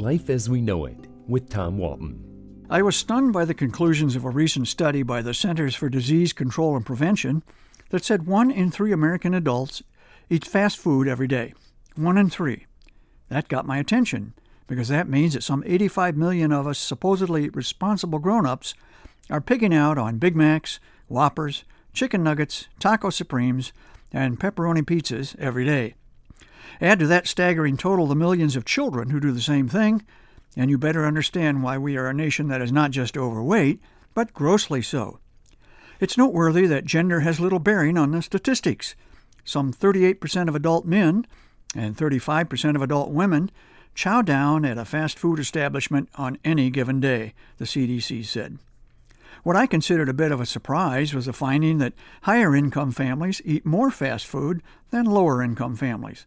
Life as We Know It with Tom Walton. I was stunned by the conclusions of a recent study by the Centers for Disease Control and Prevention that said one in three American adults eats fast food every day. One in three. That got my attention because that means that some 85 million of us supposedly responsible grown ups are pigging out on Big Macs, Whoppers, chicken nuggets, taco supremes, and pepperoni pizzas every day. Add to that staggering total the millions of children who do the same thing, and you better understand why we are a nation that is not just overweight, but grossly so. It's noteworthy that gender has little bearing on the statistics. Some 38% of adult men and 35% of adult women chow down at a fast food establishment on any given day, the CDC said. What I considered a bit of a surprise was the finding that higher income families eat more fast food than lower income families.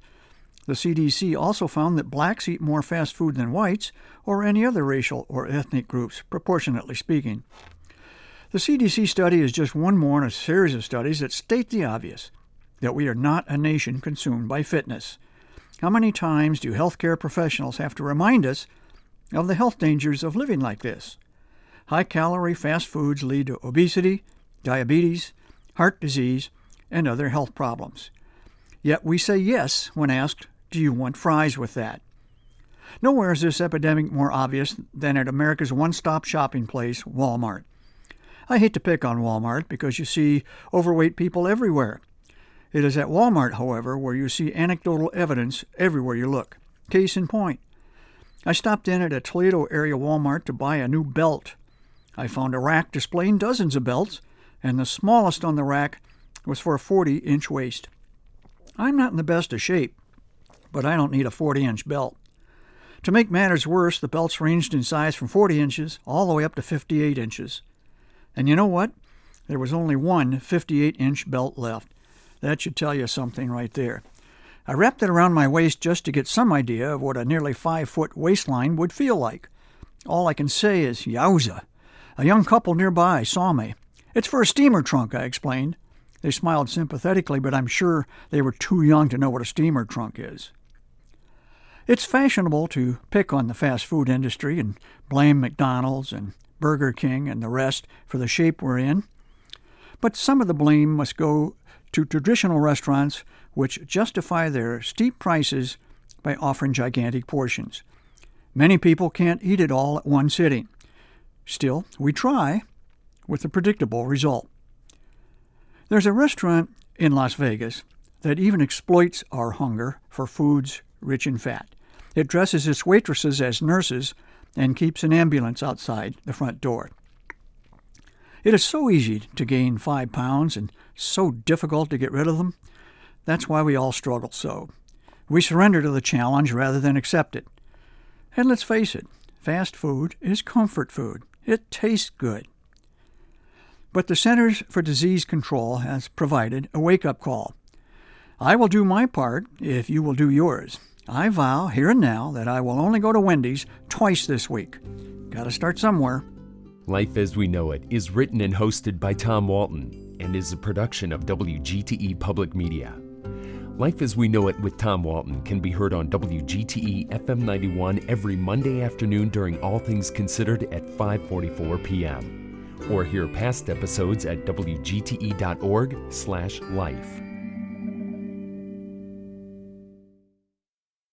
The CDC also found that blacks eat more fast food than whites or any other racial or ethnic groups, proportionately speaking. The CDC study is just one more in a series of studies that state the obvious that we are not a nation consumed by fitness. How many times do healthcare professionals have to remind us of the health dangers of living like this? High calorie fast foods lead to obesity, diabetes, heart disease, and other health problems. Yet we say yes when asked, Do you want fries with that? Nowhere is this epidemic more obvious than at America's one stop shopping place, Walmart. I hate to pick on Walmart because you see overweight people everywhere. It is at Walmart, however, where you see anecdotal evidence everywhere you look. Case in point, I stopped in at a Toledo area Walmart to buy a new belt. I found a rack displaying dozens of belts, and the smallest on the rack was for a 40 inch waist. I'm not in the best of shape, but I don't need a 40 inch belt. To make matters worse, the belts ranged in size from 40 inches all the way up to 58 inches. And you know what? There was only one 58 inch belt left. That should tell you something right there. I wrapped it around my waist just to get some idea of what a nearly five foot waistline would feel like. All I can say is, yowza. A young couple nearby saw me. It's for a steamer trunk, I explained. They smiled sympathetically, but I'm sure they were too young to know what a steamer trunk is. It's fashionable to pick on the fast food industry and blame McDonald's and Burger King and the rest for the shape we're in. But some of the blame must go to traditional restaurants which justify their steep prices by offering gigantic portions. Many people can't eat it all at one sitting. Still, we try, with a predictable result. There's a restaurant in Las Vegas that even exploits our hunger for foods rich in fat. It dresses its waitresses as nurses and keeps an ambulance outside the front door. It is so easy to gain five pounds and so difficult to get rid of them. That's why we all struggle so. We surrender to the challenge rather than accept it. And let's face it, fast food is comfort food. It tastes good. But the Centers for Disease Control has provided a wake up call. I will do my part if you will do yours. I vow here and now that I will only go to Wendy's twice this week. Gotta start somewhere. Life as We Know It is written and hosted by Tom Walton and is a production of WGTE Public Media. Life as We Know It with Tom Walton can be heard on WGTE FM 91 every Monday afternoon during All Things Considered at 5:44 p.m. or hear past episodes at wgte.org/life.